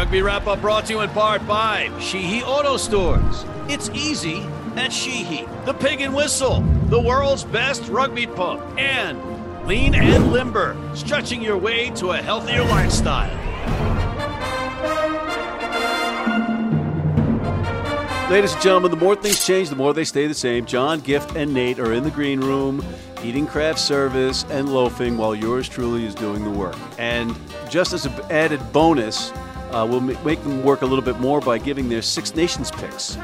Rugby Wrap Up brought to you in part by Sheehy Auto Stores. It's easy at Sheehy. The Pig and Whistle, the world's best rugby pub. And Lean and Limber, stretching your way to a healthier lifestyle. Ladies and gentlemen, the more things change, the more they stay the same. John, Gift, and Nate are in the green room eating craft service and loafing while yours truly is doing the work. And just as an added bonus, uh, we'll make them work a little bit more by giving their Six Nations picks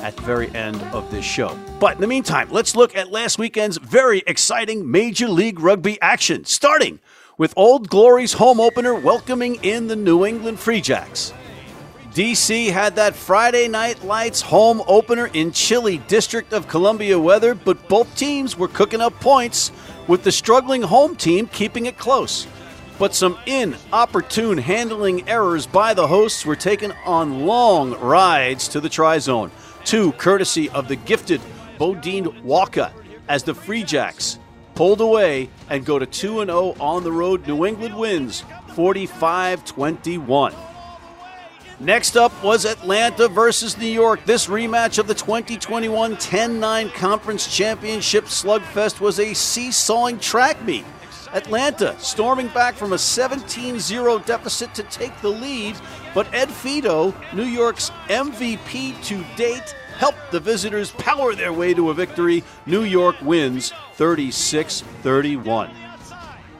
at the very end of this show. But in the meantime, let's look at last weekend's very exciting Major League Rugby action, starting with Old Glory's home opener welcoming in the New England Free Jacks. DC had that Friday Night Lights home opener in chilly District of Columbia weather, but both teams were cooking up points, with the struggling home team keeping it close. But some inopportune handling errors by the hosts were taken on long rides to the Tri Zone, two courtesy of the gifted Beaudein Waaka, as the Free Jacks pulled away and go to 2 0 on the road. New England wins 45 21. Next up was Atlanta versus New York. This rematch of the 2021 10 9 Conference Championship slugfest was a seesawing track meet. Atlanta storming back from a 17 0 deficit to take the lead, but Ed Fidow, New York's MVP to date, helped the visitors power their way to a victory. New York wins 36 31.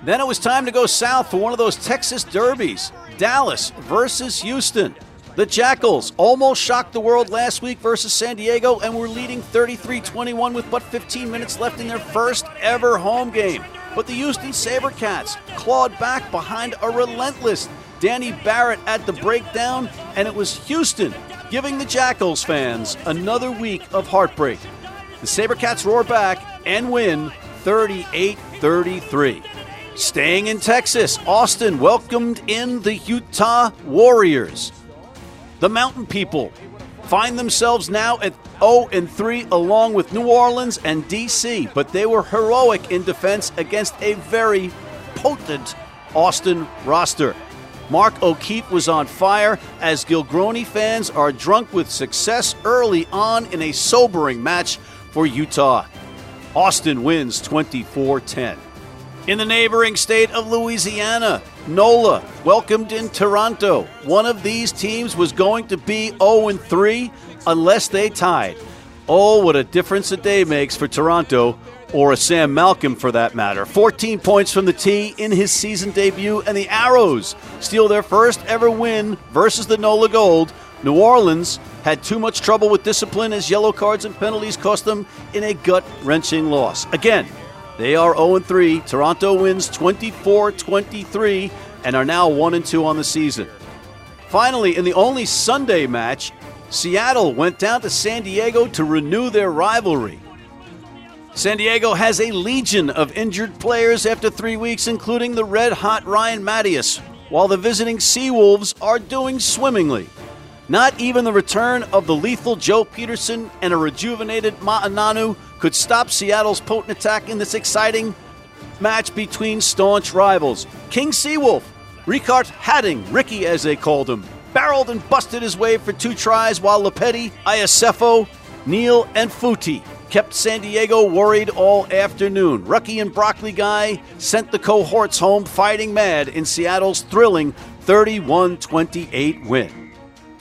Then it was time to go south for one of those Texas derbies Dallas versus Houston. The Jackals almost shocked the world last week versus San Diego and were leading 33 21 with but 15 minutes left in their first ever home game. But the Houston Sabercats clawed back behind a relentless Danny Barrett at the breakdown, and it was Houston giving the Jackals fans another week of heartbreak. The Sabercats roar back and win 38 33. Staying in Texas, Austin welcomed in the Utah Warriors. The Mountain People find themselves now at 0 and 3 along with New Orleans and DC, but they were heroic in defense against a very potent Austin roster. Mark O'Keefe was on fire as Gilgroni fans are drunk with success early on in a sobering match for Utah. Austin wins 24 10. In the neighboring state of Louisiana, NOLA welcomed in Toronto. One of these teams was going to be 0 3 unless they tied. Oh, what a difference a day makes for Toronto, or a Sam Malcolm for that matter. 14 points from the T in his season debut, and the Arrows steal their first ever win versus the NOLA Gold. New Orleans had too much trouble with discipline as yellow cards and penalties cost them in a gut wrenching loss. Again, they are 0 3. Toronto wins 24 23 and are now 1 2 on the season. Finally, in the only Sunday match, Seattle went down to San Diego to renew their rivalry. San Diego has a legion of injured players after three weeks, including the red hot Ryan Matyas, while the visiting Seawolves are doing swimmingly. Not even the return of the lethal Joe Pietersen and a rejuvenated Ma'a Nonu could stop Seattle's potent attack in this exciting match between staunch rivals. King Seawolf, Riekert Hattingh, Ricky as they called him, barreled and busted his way for two tries while Lepetti, Iosefo, Neal, and Futi kept San Diego worried all afternoon. Rucky and Broccoli Guy sent the cohorts home fighting mad in Seattle's thrilling 31 28 win.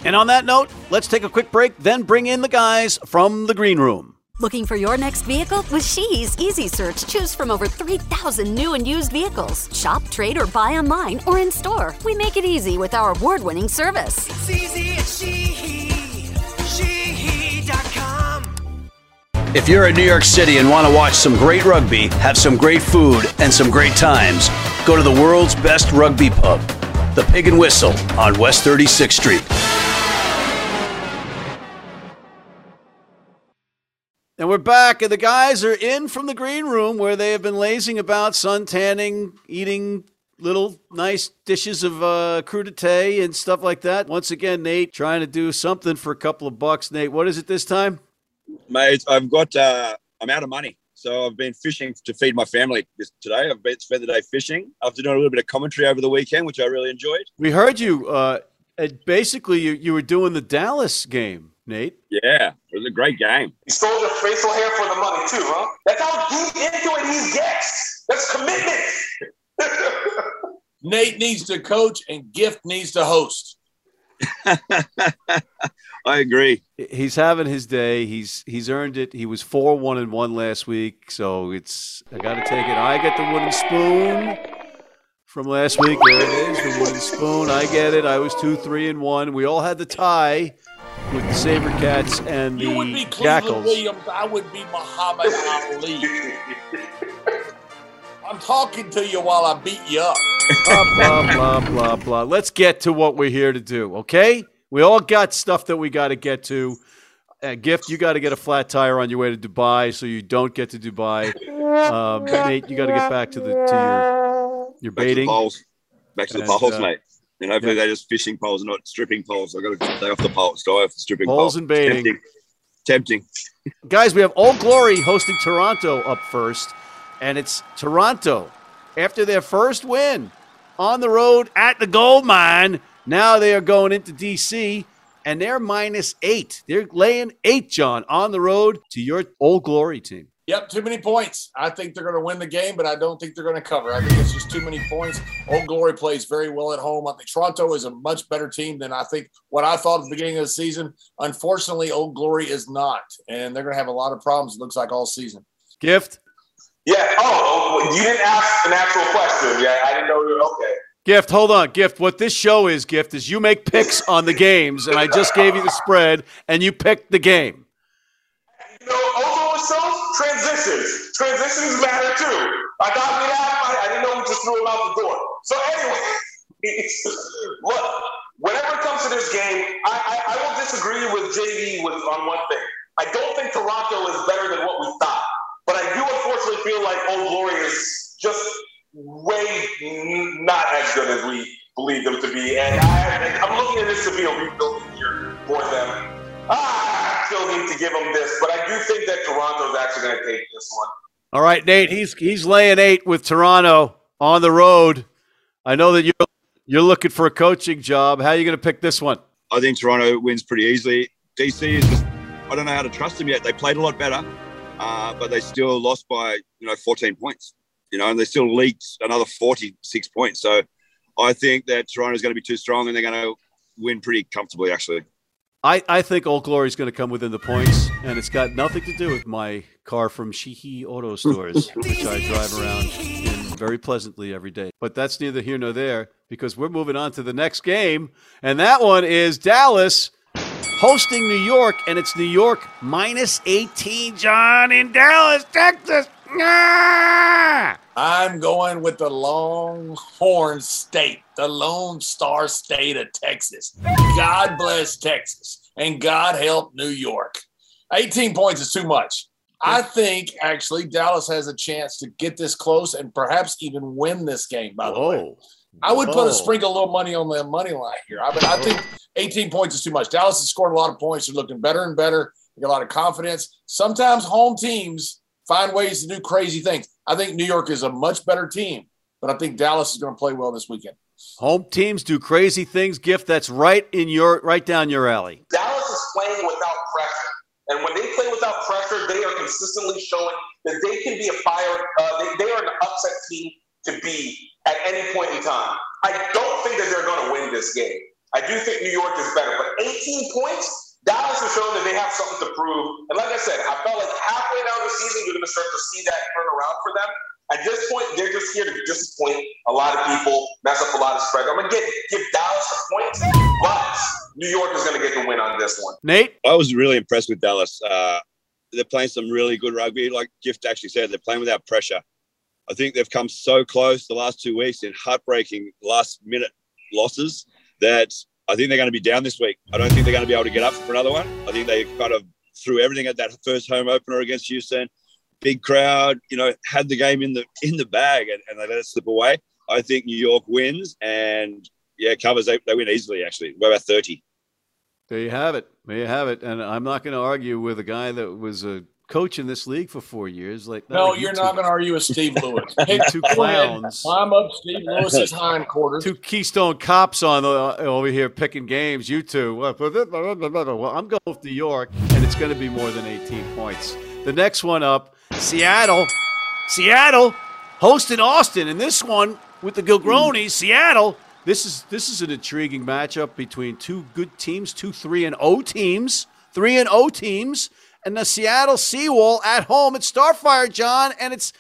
And on that note, let's take a quick break, then bring in the guys from the green room. Looking for your next vehicle? With Sheehy's Easy Search, choose from over 3,000 new and used vehicles. Shop, trade, or buy online or in store. We make it easy with our award winning service. It's easy at Sheehy. Sheehy.com. If you're in New York City and want to watch some great rugby, have some great food, and some great times, go to the world's best rugby pub, the Pig and Whistle on West 36th Street. And we're back, and the guys are in from the green room where they have been lazing about, sun tanning, eating little nice dishes of uh, crudité and stuff like that. Once again, Nate trying to do something for a couple of bucks. Nate, what is it this time? Mate, I've got, uh, I'm out of money. So I've been fishing to feed my family this, today. I've been, spent the day fishing after doing a little bit of commentary over the weekend, which I really enjoyed. We heard you uh, basically, you, you were doing the Dallas game, Nate. Yeah, it was a great game. He stole the facial hair for the money too, huh? That's how deep into it he gets. That's commitment. Nate needs to coach and Gift needs to host. I agree. He's having his day. He's he's earned it. He was four one and one last week, so it's I got to take it. I get the wooden spoon from last week. There it is, the wooden spoon. I get it. I was two three and one. We all had the tie with the Saber Cats and You would be the Cleveland Jackals. Williams. I would be Muhammad Ali. I'm talking to you while I beat you up. blah, blah, blah, blah, blah. Let's get to what we're here to do, okay? We all got stuff that we got to get to. Uh, Gift, you got to get a flat tire on your way to Dubai, so you don't get to Dubai. Um, Nate, you got to get back to the to your your Back to the baiting. poles. Back to the And, poles, uh, mate. And hopefully they're just fishing poles not stripping poles. I've got to stay off the poles, stay off the stripping Poles poles. and baiting. Tempting. Tempting. Guys, we have Old Glory hosting Toronto up first, and it's Toronto after their first win on the road at the gold mine. Now they are going into DC, and they're minus eight. They're laying eight, John, on the road to your Old Glory team. Yep, too many points. I think they're going to win the game, but I don't think they're going to cover. I think it's just too many points. Old Glory plays very well at home. I think Toronto is a much better team than I think what I thought at the beginning of the season. Unfortunately, Old Glory is not, and they're going to have a lot of problems. It looks like all season. Gift, yeah. Oh, oh you didn't ask an actual question. Yeah, I didn't know. you Okay. Gift, hold on. Gift, what this show is, Gift, is you make picks on the games, and I just gave you the spread, and you picked the game. You know, also shows transitions. Matter too. I got me that. I, didn't know we just threw him out the door. So anyway, look, whenever it comes to this game, I, I, I will disagree with JD with on one thing. I don't think Toronto is better than what we thought, but I do unfortunately feel like Old Glory is just way not as good as we believe them to be, and I, I'm looking at this to be a rebuilding year for them. Ah, I still need to give them this, but I do think that Toronto's actually going to take this one. All right, Nate, he's he's laying eight with Toronto on the road. I know that you're you're looking for a coaching job. How are you going to pick this one? I think Toronto wins pretty easily. DC is just, I don't know how to trust them yet. They played a lot better, uh, but they still lost by, you know, 14 points, you know, and they still leaked another 46 points. So I think that Toronto is going to be too strong and they're going to win pretty comfortably, actually. I, I think Old Glory is going to come within the points, and it's got nothing to do with my car from Sheehy Auto Stores, which I drive around in very pleasantly every day. But that's neither here nor there because we're moving on to the next game, and that one is Dallas hosting New York, and it's New York minus 18, John, in Dallas, Texas. I'm going with the Longhorn State, the Lone Star State of Texas. God bless Texas and God help New York. 18 points is too much. I think actually Dallas has a chance to get this close and perhaps even win this game, by the way. I would put a sprinkle a little money on the money line here. I mean, I think 18 points is too much. Dallas has scored a lot of points. They're looking better and better. They got a lot of confidence. Sometimes home teams find ways to do crazy things. I think New York is a much better team, but I think Dallas is going to play well this weekend. Home teams do crazy things. Gift that's right in your right down your alley. Dallas is playing without pressure. And when they play without pressure, they are consistently showing that they can be a fire. Uh, they, they are an upset team to be at any point in time. I don't think that they're going to win this game. I do think New York is better, but 18 points, Dallas has shown that they have something to prove. And like I said, I felt like halfway down the season, you're going to start to see that turn around for them. At this point, they're just here to disappoint a lot of people, mess up a lot of spreads. I'm going to give Dallas a point, but New York is going to get the win on this one. Nate, I was really impressed with Dallas. Uh, they're playing some really good rugby. Like Gift actually said, they're playing without pressure. I think they've come so close the last two weeks in heartbreaking last minute losses that I think they're going to be down this week. I don't think they're going to be able to get up for another one. I think they kind of threw everything at that first home opener against Houston. Big crowd, you know, had the game in the in the bag and, and they let it slip away. I think New York wins and yeah, covers they, they win easily actually. We're about 30. There you have it. There you have it. And I'm not going to argue with a guy that was a coach in this league for four years. Like No, like you you're two- not going to argue with Steve Lewis. two clowns. Climb up Steve Lewis's hindquarters. Two Keystone cops on the, over here picking games. You two. Well, I'm going with New York, and it's going to be more than 18 points. The next one up, Seattle. Seattle hosting Austin, and this one with the Gilgronis, hmm. Seattle. This is this is an intriguing matchup between two good teams, two three and O teams, three and O teams, and the Seattle Seawall at home at Starfire, John, and it's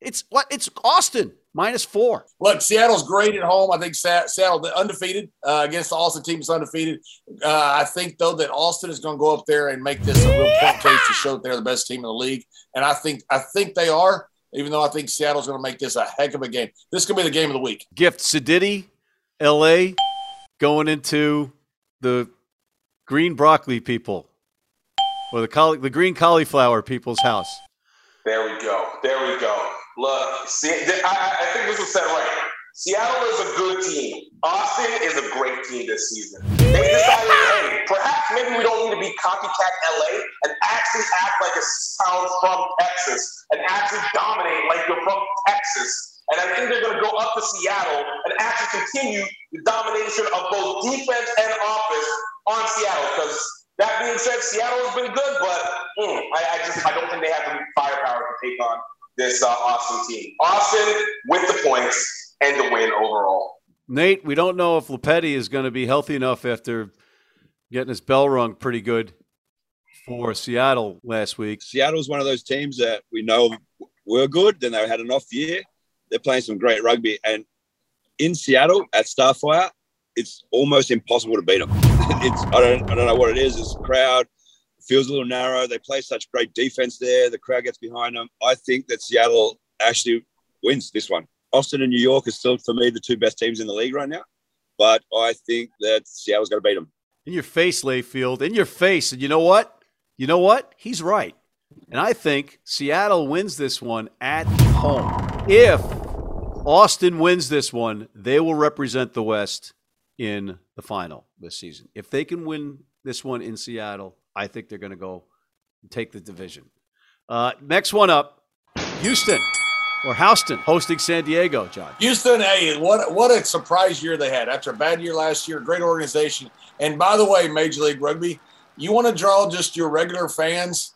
it's what it's Austin minus four. Look, Seattle's great at home. I think Seattle undefeated uh, against the Austin team is undefeated. Uh, I think though that Austin is going to go up there and make this a real point case to show that they're the best team in the league, and I think I think they are. Even though I think Seattle's going to make this a heck of a game. This could be the game of the week. Gift Siditi, L.A., going into the green broccoli people or the cauli- the green cauliflower people's house. There we go. There we go. Look, see, I, I- think this was said right. Seattle is a good team. Austin is a great team this season. They decided, hey, perhaps maybe we don't need to be copycat LA and actually act like a town from Texas and actually dominate like you're from Texas. And I think they're going to go up to Seattle and actually continue the domination of both defense and offense on Seattle. Because that being said, Seattle has been good, but mm, I, I just I don't think they have the firepower to take on this uh, Austin team. Austin with the points and the win overall. Nate, we don't know if Lepetti is going to be healthy enough after getting his bell rung pretty good for Seattle last week. Seattle's one of those teams that we know were good, then they had an off year. They're playing some great rugby, and in Seattle at Starfire, it's almost impossible to beat them. it's I don't I don't know what it is. It's crowd feels a little narrow. They play such great defense there. The crowd gets behind them. I think that Seattle actually wins this one. Austin and New York are still for me the two best teams in the league right now, but I think that Seattle's going to beat them. In your face, Layfield. In your face. And you know what? You know what? He's right. And I think Seattle wins this one at home. If Austin wins this one, they will represent the West in the final this season. If they can win this one in Seattle, I think they're going to go take the division. Uh, next one up Houston or Houston hosting San Diego, John. Houston, hey, what what a surprise year they had after a bad year last year. Great organization. And by the way, Major League Rugby, you want to draw just your regular fans,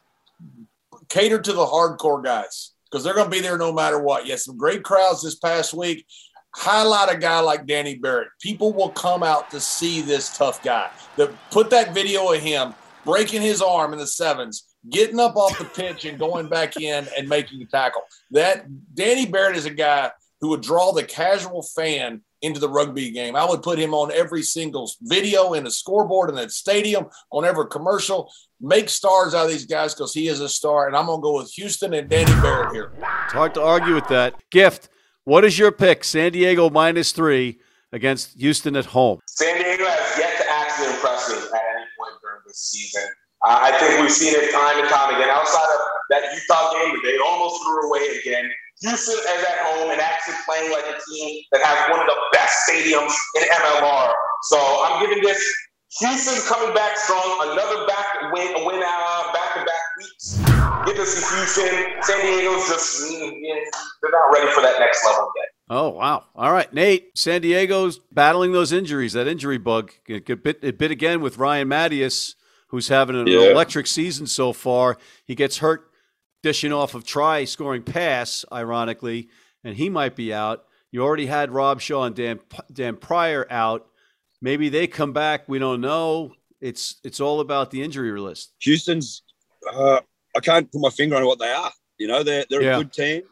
cater to the hardcore guys because they're going to be there no matter what. You had some great crowds this past week. Highlight a guy like Danny Barrett. People will come out to see this tough guy. The, put that video of him breaking his arm in the sevens, getting up off the pitch and going back in and making a tackle. That Danny Barrett is a guy who would draw the casual fan into the rugby game. I would put him on every single video in the scoreboard in that stadium, on every commercial. Make stars out of these guys because he is a star. And I'm going to go with Houston and Danny Barrett here. It's hard to argue with that. Gift, what is your pick? San Diego minus three against Houston at home. San Diego has yet to actually impress me at any point during this season. Uh, I think we've seen it time and time again. Outside of that Utah game they almost threw away again, Houston is at home and actually playing like a team that has one of the best stadiums in MLR. So I'm giving this Houston's coming back strong. Another back win, a win uh, back to back weeks. Give this to Houston. San Diego's just they're not ready for that next level yet. Oh wow! All right, Nate. San Diego's battling those injuries. That injury bug. It, it bit, it bit again with Ryan Matyas, who's having an Yeah. electric season so far. He gets hurt dishing off of try scoring pass, ironically, and he might be out. You already had Rob Shaw and Dan Dan Pryor out. Maybe they come back. We don't know. It's it's all about the injury list. Houston's, uh, I can't put my finger on what they are. You know, they're they're Yeah. a good team.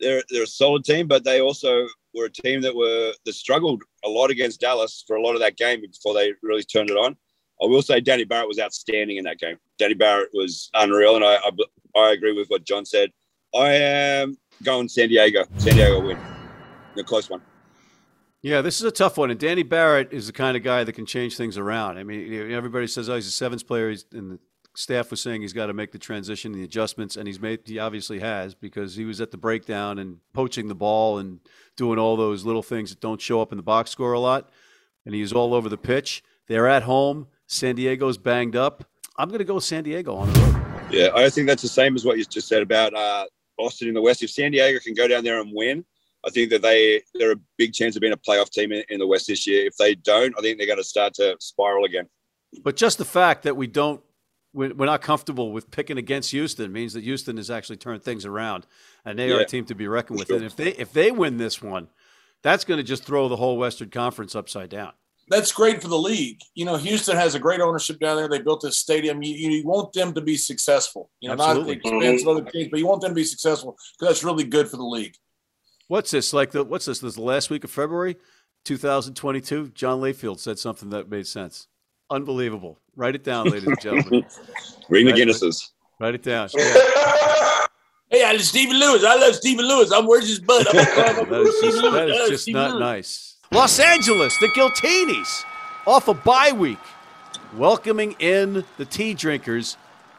They're they're a solid team, but they also were a team that were that struggled a lot against Dallas for a lot of that game before they really turned it on. I will say Danny Barrett was outstanding in that game. Danny Barrett was unreal, and I I, I agree with what John said. I am going San Diego. San Diego win. A close one. Yeah, this is a tough one. And Danny Barrett is the kind of guy that can change things around. I mean, everybody says, oh, he's a sevens player. He's, and the staff was saying he's got to make the transition, the adjustments, and he's made. He obviously has because he was at the breakdown and poaching the ball and doing all those little things that don't show up in the box score a lot. And he's all over the pitch. They're at home. San Diego's banged up. I'm going to go San Diego on the road. Yeah, I think that's the same as what you just said about uh, Boston in the West. If San Diego can go down there and win, I think that they they're a big chance of being a playoff team in, in the West this year. If they don't, I think they're going to start to spiral again. But just the fact that we don't, we're we're not comfortable with picking against Houston means that Houston has actually turned things around, and they are a team to be reckoned with. Sure. And if they if they win this one, that's going to just throw the whole Western Conference upside down. That's great for the league. You know, Houston has a great ownership down there. They built this stadium. You, you want them to be successful. You know, Absolutely. not at the expense of other teams, but you want them to be successful because that's really good for the league. What's this like? The what's this? This last week of February, 2022. John Layfield said something that made sense. Unbelievable. Write it down, ladies and gentlemen. Ring the Right. Guinnesses. Write it down. Yeah. Hey, I love Stephen Lewis. I love Stephen Lewis. I'm where's his butt? I'm gonna climb up That is just, Lewis. that I is love just not Lewis. nice. Los Angeles, the Giltinis, off a bye week, welcoming in the tea drinkers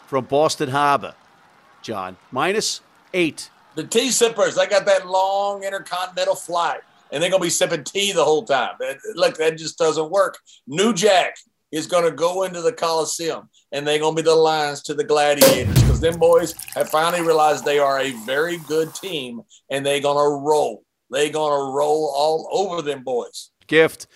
from Boston Harbor. John, minus eight. The tea sippers. I got that long intercontinental flight, and they're gonna be sipping tea the whole time. Look, that just doesn't work. New Jack is gonna go into the Coliseum, and they're gonna be the lions to the gladiators because them boys have finally realized they are a very good team, and they're gonna roll. They're gonna roll all over them boys. Gift.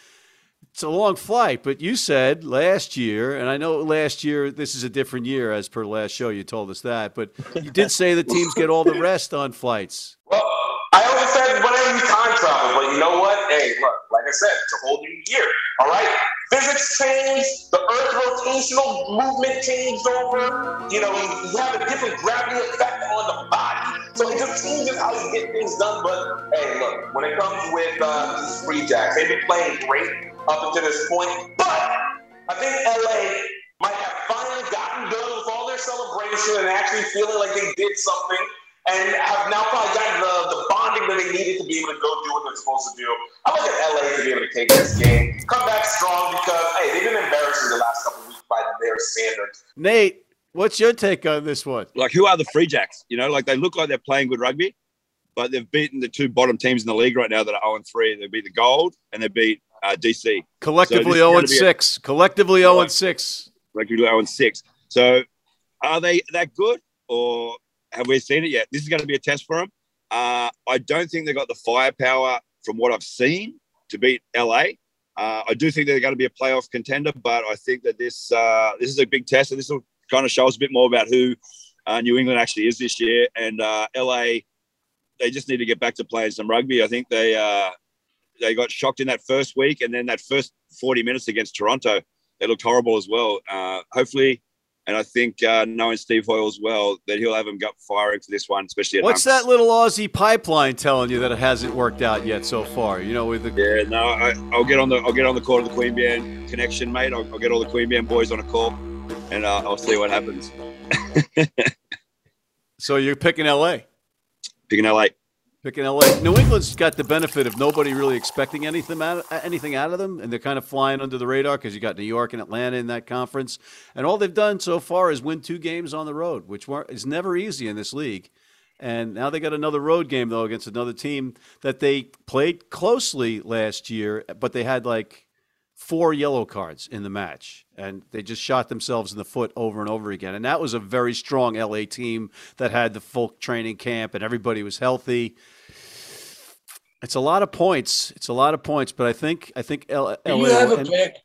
It's a long flight, but you said last year, and I know last year, this is a different year as per last show, you told us that, but you did say the teams get all the rest on flights. Well, I always said whenever you time travel, but you know what? Hey, look, like I said, it's a whole new year. All right, physics changed, the Earth rotational movement changed over. You know, you, have a different gravity effect on the body, so it just changes how you get things done. But hey, look, when it comes with uh, these free jacks, they've been playing great up until this point, but I think LA might have finally gotten done with all their celebration and actually feeling like they did something and have now probably gotten the, the bonding that they needed to be able to go do what they're supposed to do. I look at LA to be able to take this game, come back strong because, hey, they've been embarrassing the last couple of weeks by their standards. Nate, what's your take on this one? Like, who are the Free Jacks? You know, like they look like they're playing good rugby, but they've beaten the two bottom teams in the league right now that are 0 and 3. They beat the Gold and they beat uh, DC. Collectively So 0 gonna and be a- 6. Collectively 0 and 6. like we do 0 6. So are they that good or have we seen it yet? This is going to be a test for them. Uh, I don't think they've got the firepower from what I've seen to beat LA. Uh, I do think they're going to be a playoff contender, but I think that this uh, this is a big test, and this will kind of show us a bit more about who uh, New England actually is this year. And uh, LA, they just need to get back to playing some rugby. I think they uh, they got shocked in that first week, and then that first 40 minutes against Toronto, they looked horrible as well. Hopefully, and I think uh, knowing Steve Hoiles as well, that he'll have him gut firing for this one, especially at What's home. that little Aussie pipeline telling you that it hasn't worked out yet so far? You know, with the Yeah, no, I, I'll get on the I'll get on the call to the Queen Band connection, mate. I'll, I'll get all the Queen Band boys on a call, and uh, I'll see what happens. so you're picking LA. Picking LA. Picking LA. New England's got the benefit of nobody really expecting anything out, anything out of them, and they're kind of flying under the radar because you got New York and Atlanta in that conference, and all they've done so far is win two games on the road, which is never easy in this league. And now they got another road game though against another team that they played closely last year, but they had like four yellow cards in the match, and they just shot themselves in the foot over and over again. And that was a very strong LA team that had the full training camp and everybody was healthy. It's a lot of points. It's a lot of points, but I think I think L- Do LA, you have a pick?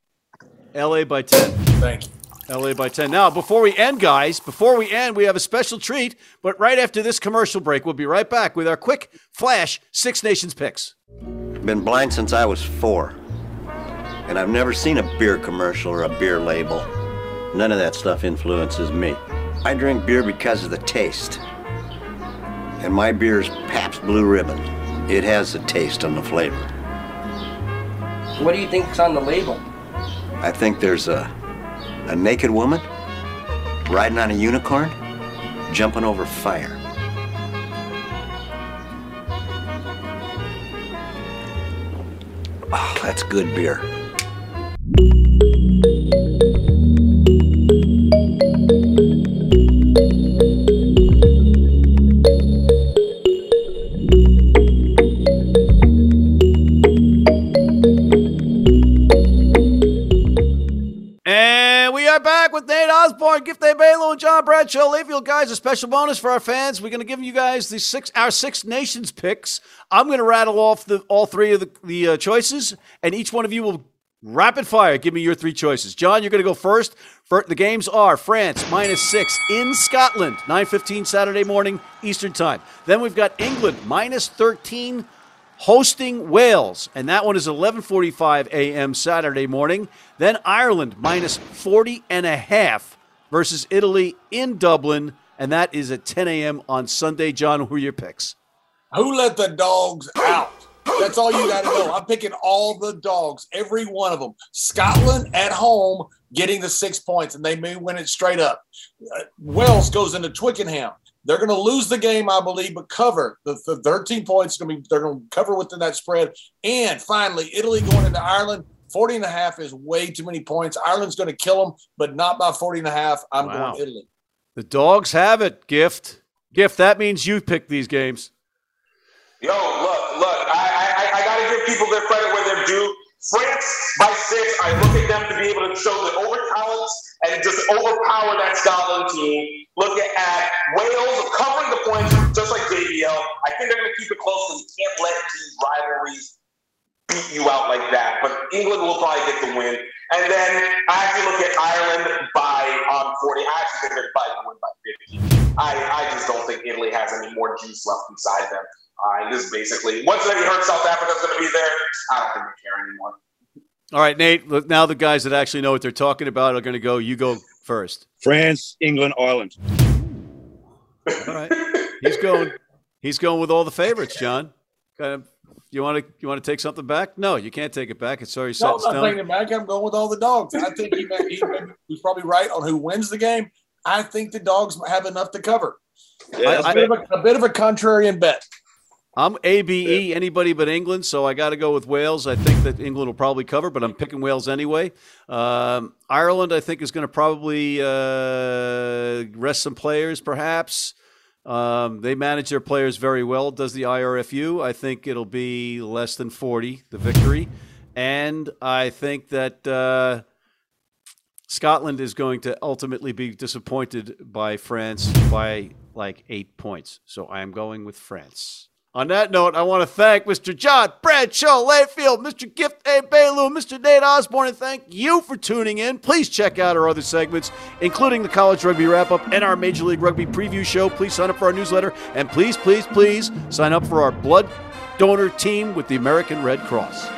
LA by ten. Thank you. LA by 10. Now, before we end, guys, before we end, we have a special treat. But right after this commercial break, we'll be right back with our quick flash Six Nations picks. I've Been blind since I was four. And I've never seen a beer commercial or a beer label. None of that stuff influences me. I drink beer because of the taste. And my beer's Pabst Blue Ribbon. It has the taste and the flavor. What do you think's on the label? I think there's a a naked woman riding on a unicorn, jumping over fire. Oh, that's good beer. Bradshaw. Layfield guys, a special bonus for our fans. We're going to give you guys the six our six nations picks. I'm going to rattle off the all three of the, the uh, choices, and each one of you will rapid fire give me your three choices. John, you're going to go first. For, the games are France minus six in Scotland, 9:15 Saturday morning Eastern time. Then we've got England minus 13 hosting Wales, and that one is 11:45 a.m. Saturday morning. Then Ireland minus 40 and a half versus Italy in Dublin, and that is at 10 a.m. on Sunday. John, who are your picks? Who let the dogs out? That's all you got to know. I'm picking all the dogs, every one of them. Scotland at home getting the six points, and they may win it straight up. Uh, Wales goes into Twickenham. They're going to lose the game, I believe, but cover the, the 13 points. Going to be they're going to cover within that spread. And finally, Italy going into Ireland. 40 and a half is way too many points. Ireland's going to kill them, but not by 40 and a half. I'm Wow. going Italy. The dogs have it. Gift, gift. That means you pick these games. Yo, look, look, I, I, I got to give people their credit where they're due. France by six, I look at them to be able to show the over talents and just overpower that Scotland team. Look at Wales covering the points, just like JBL. I think they're going to keep it close because you can't let these rivalries beat you out like that. But England will probably get the win. And then I actually look at Ireland by um, 40. I actually think they're probably going to win by 50. I, I just don't think Italy has any more juice left inside them. Uh, and this is basically, once they heard South Africa's going to be there, I don't think they care anymore. All right, Nate. Look, now the guys that actually know what they're talking about are going to go. You go first. France, England, Ireland. All right. He's going. He's going with all the favorites, John. Kind of. You want to you want to take something back? No, you can't take it back. It's already set No, in I'm not stone. taking it back. I'm going with all the dogs. I think he, may, he may- he's probably right on who wins the game. I think the dogs have enough to cover. Yeah, a, bit of a, a bit of a contrarian bet. I'm ABE, anybody but England, so I got to go with Wales. I think that England will probably cover, but I'm picking Wales anyway. Um, Ireland, I think, is going to probably uh, rest some players, perhaps. Um, they manage their players very well. Does the IRFU? I think it'll be less than 40, the victory. And I think that uh, Scotland is going to ultimately be disappointed by France by like eight points. So I'm going with France. On that note, I want to thank Mr. John Bradshaw Layfield, Mr. Gift A. Bailu, Mr. Nate Osborne, and thank you for tuning in. Please check out our other segments, including the College Rugby Wrap Up and our Major League Rugby Preview Show. Please sign up for our newsletter, and please, please, please sign up for our blood donor team with the American Red Cross.